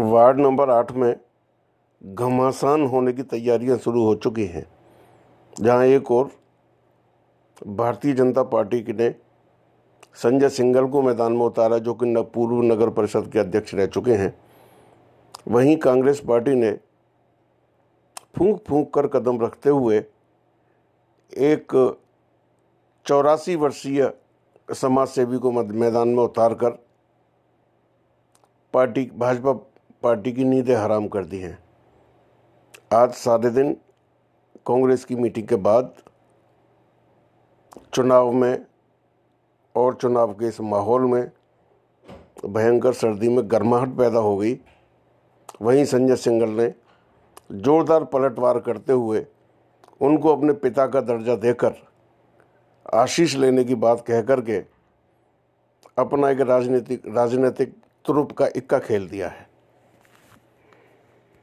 Ward number आठ में घमासान होने की तैयारियाँ शुरू हो चुकी हैं, जहाँ एक और भारतीय जनता पार्टी ने संजय सिंगल को मैदान में उतारा, जो कि पूर्व नगर परिषद के अध्यक्ष रह चुके हैं। वहीं कांग्रेस पार्टी ने फूंक फूंक कर कदम रखते हुए एक चौरासी वर्षीय समाज सेवी को मैदान में उतार कर पार्टी, भाजपा पार्टी की नींदें हराम कर दी हैं। आज सारे दिन कांग्रेस की मीटिंग के बाद चुनाव में और चुनाव के इस माहौल में भयंकर सर्दी में गर्माहट पैदा हो गई। वहीं संजय सिंगल ने जोरदार पलटवार करते हुए उनको अपने पिता का दर्जा देकर आशीष लेने की बात कह कर के अपना एक राजनीतिक राजनीतिक तुरुप का इक्का खेल दिया है।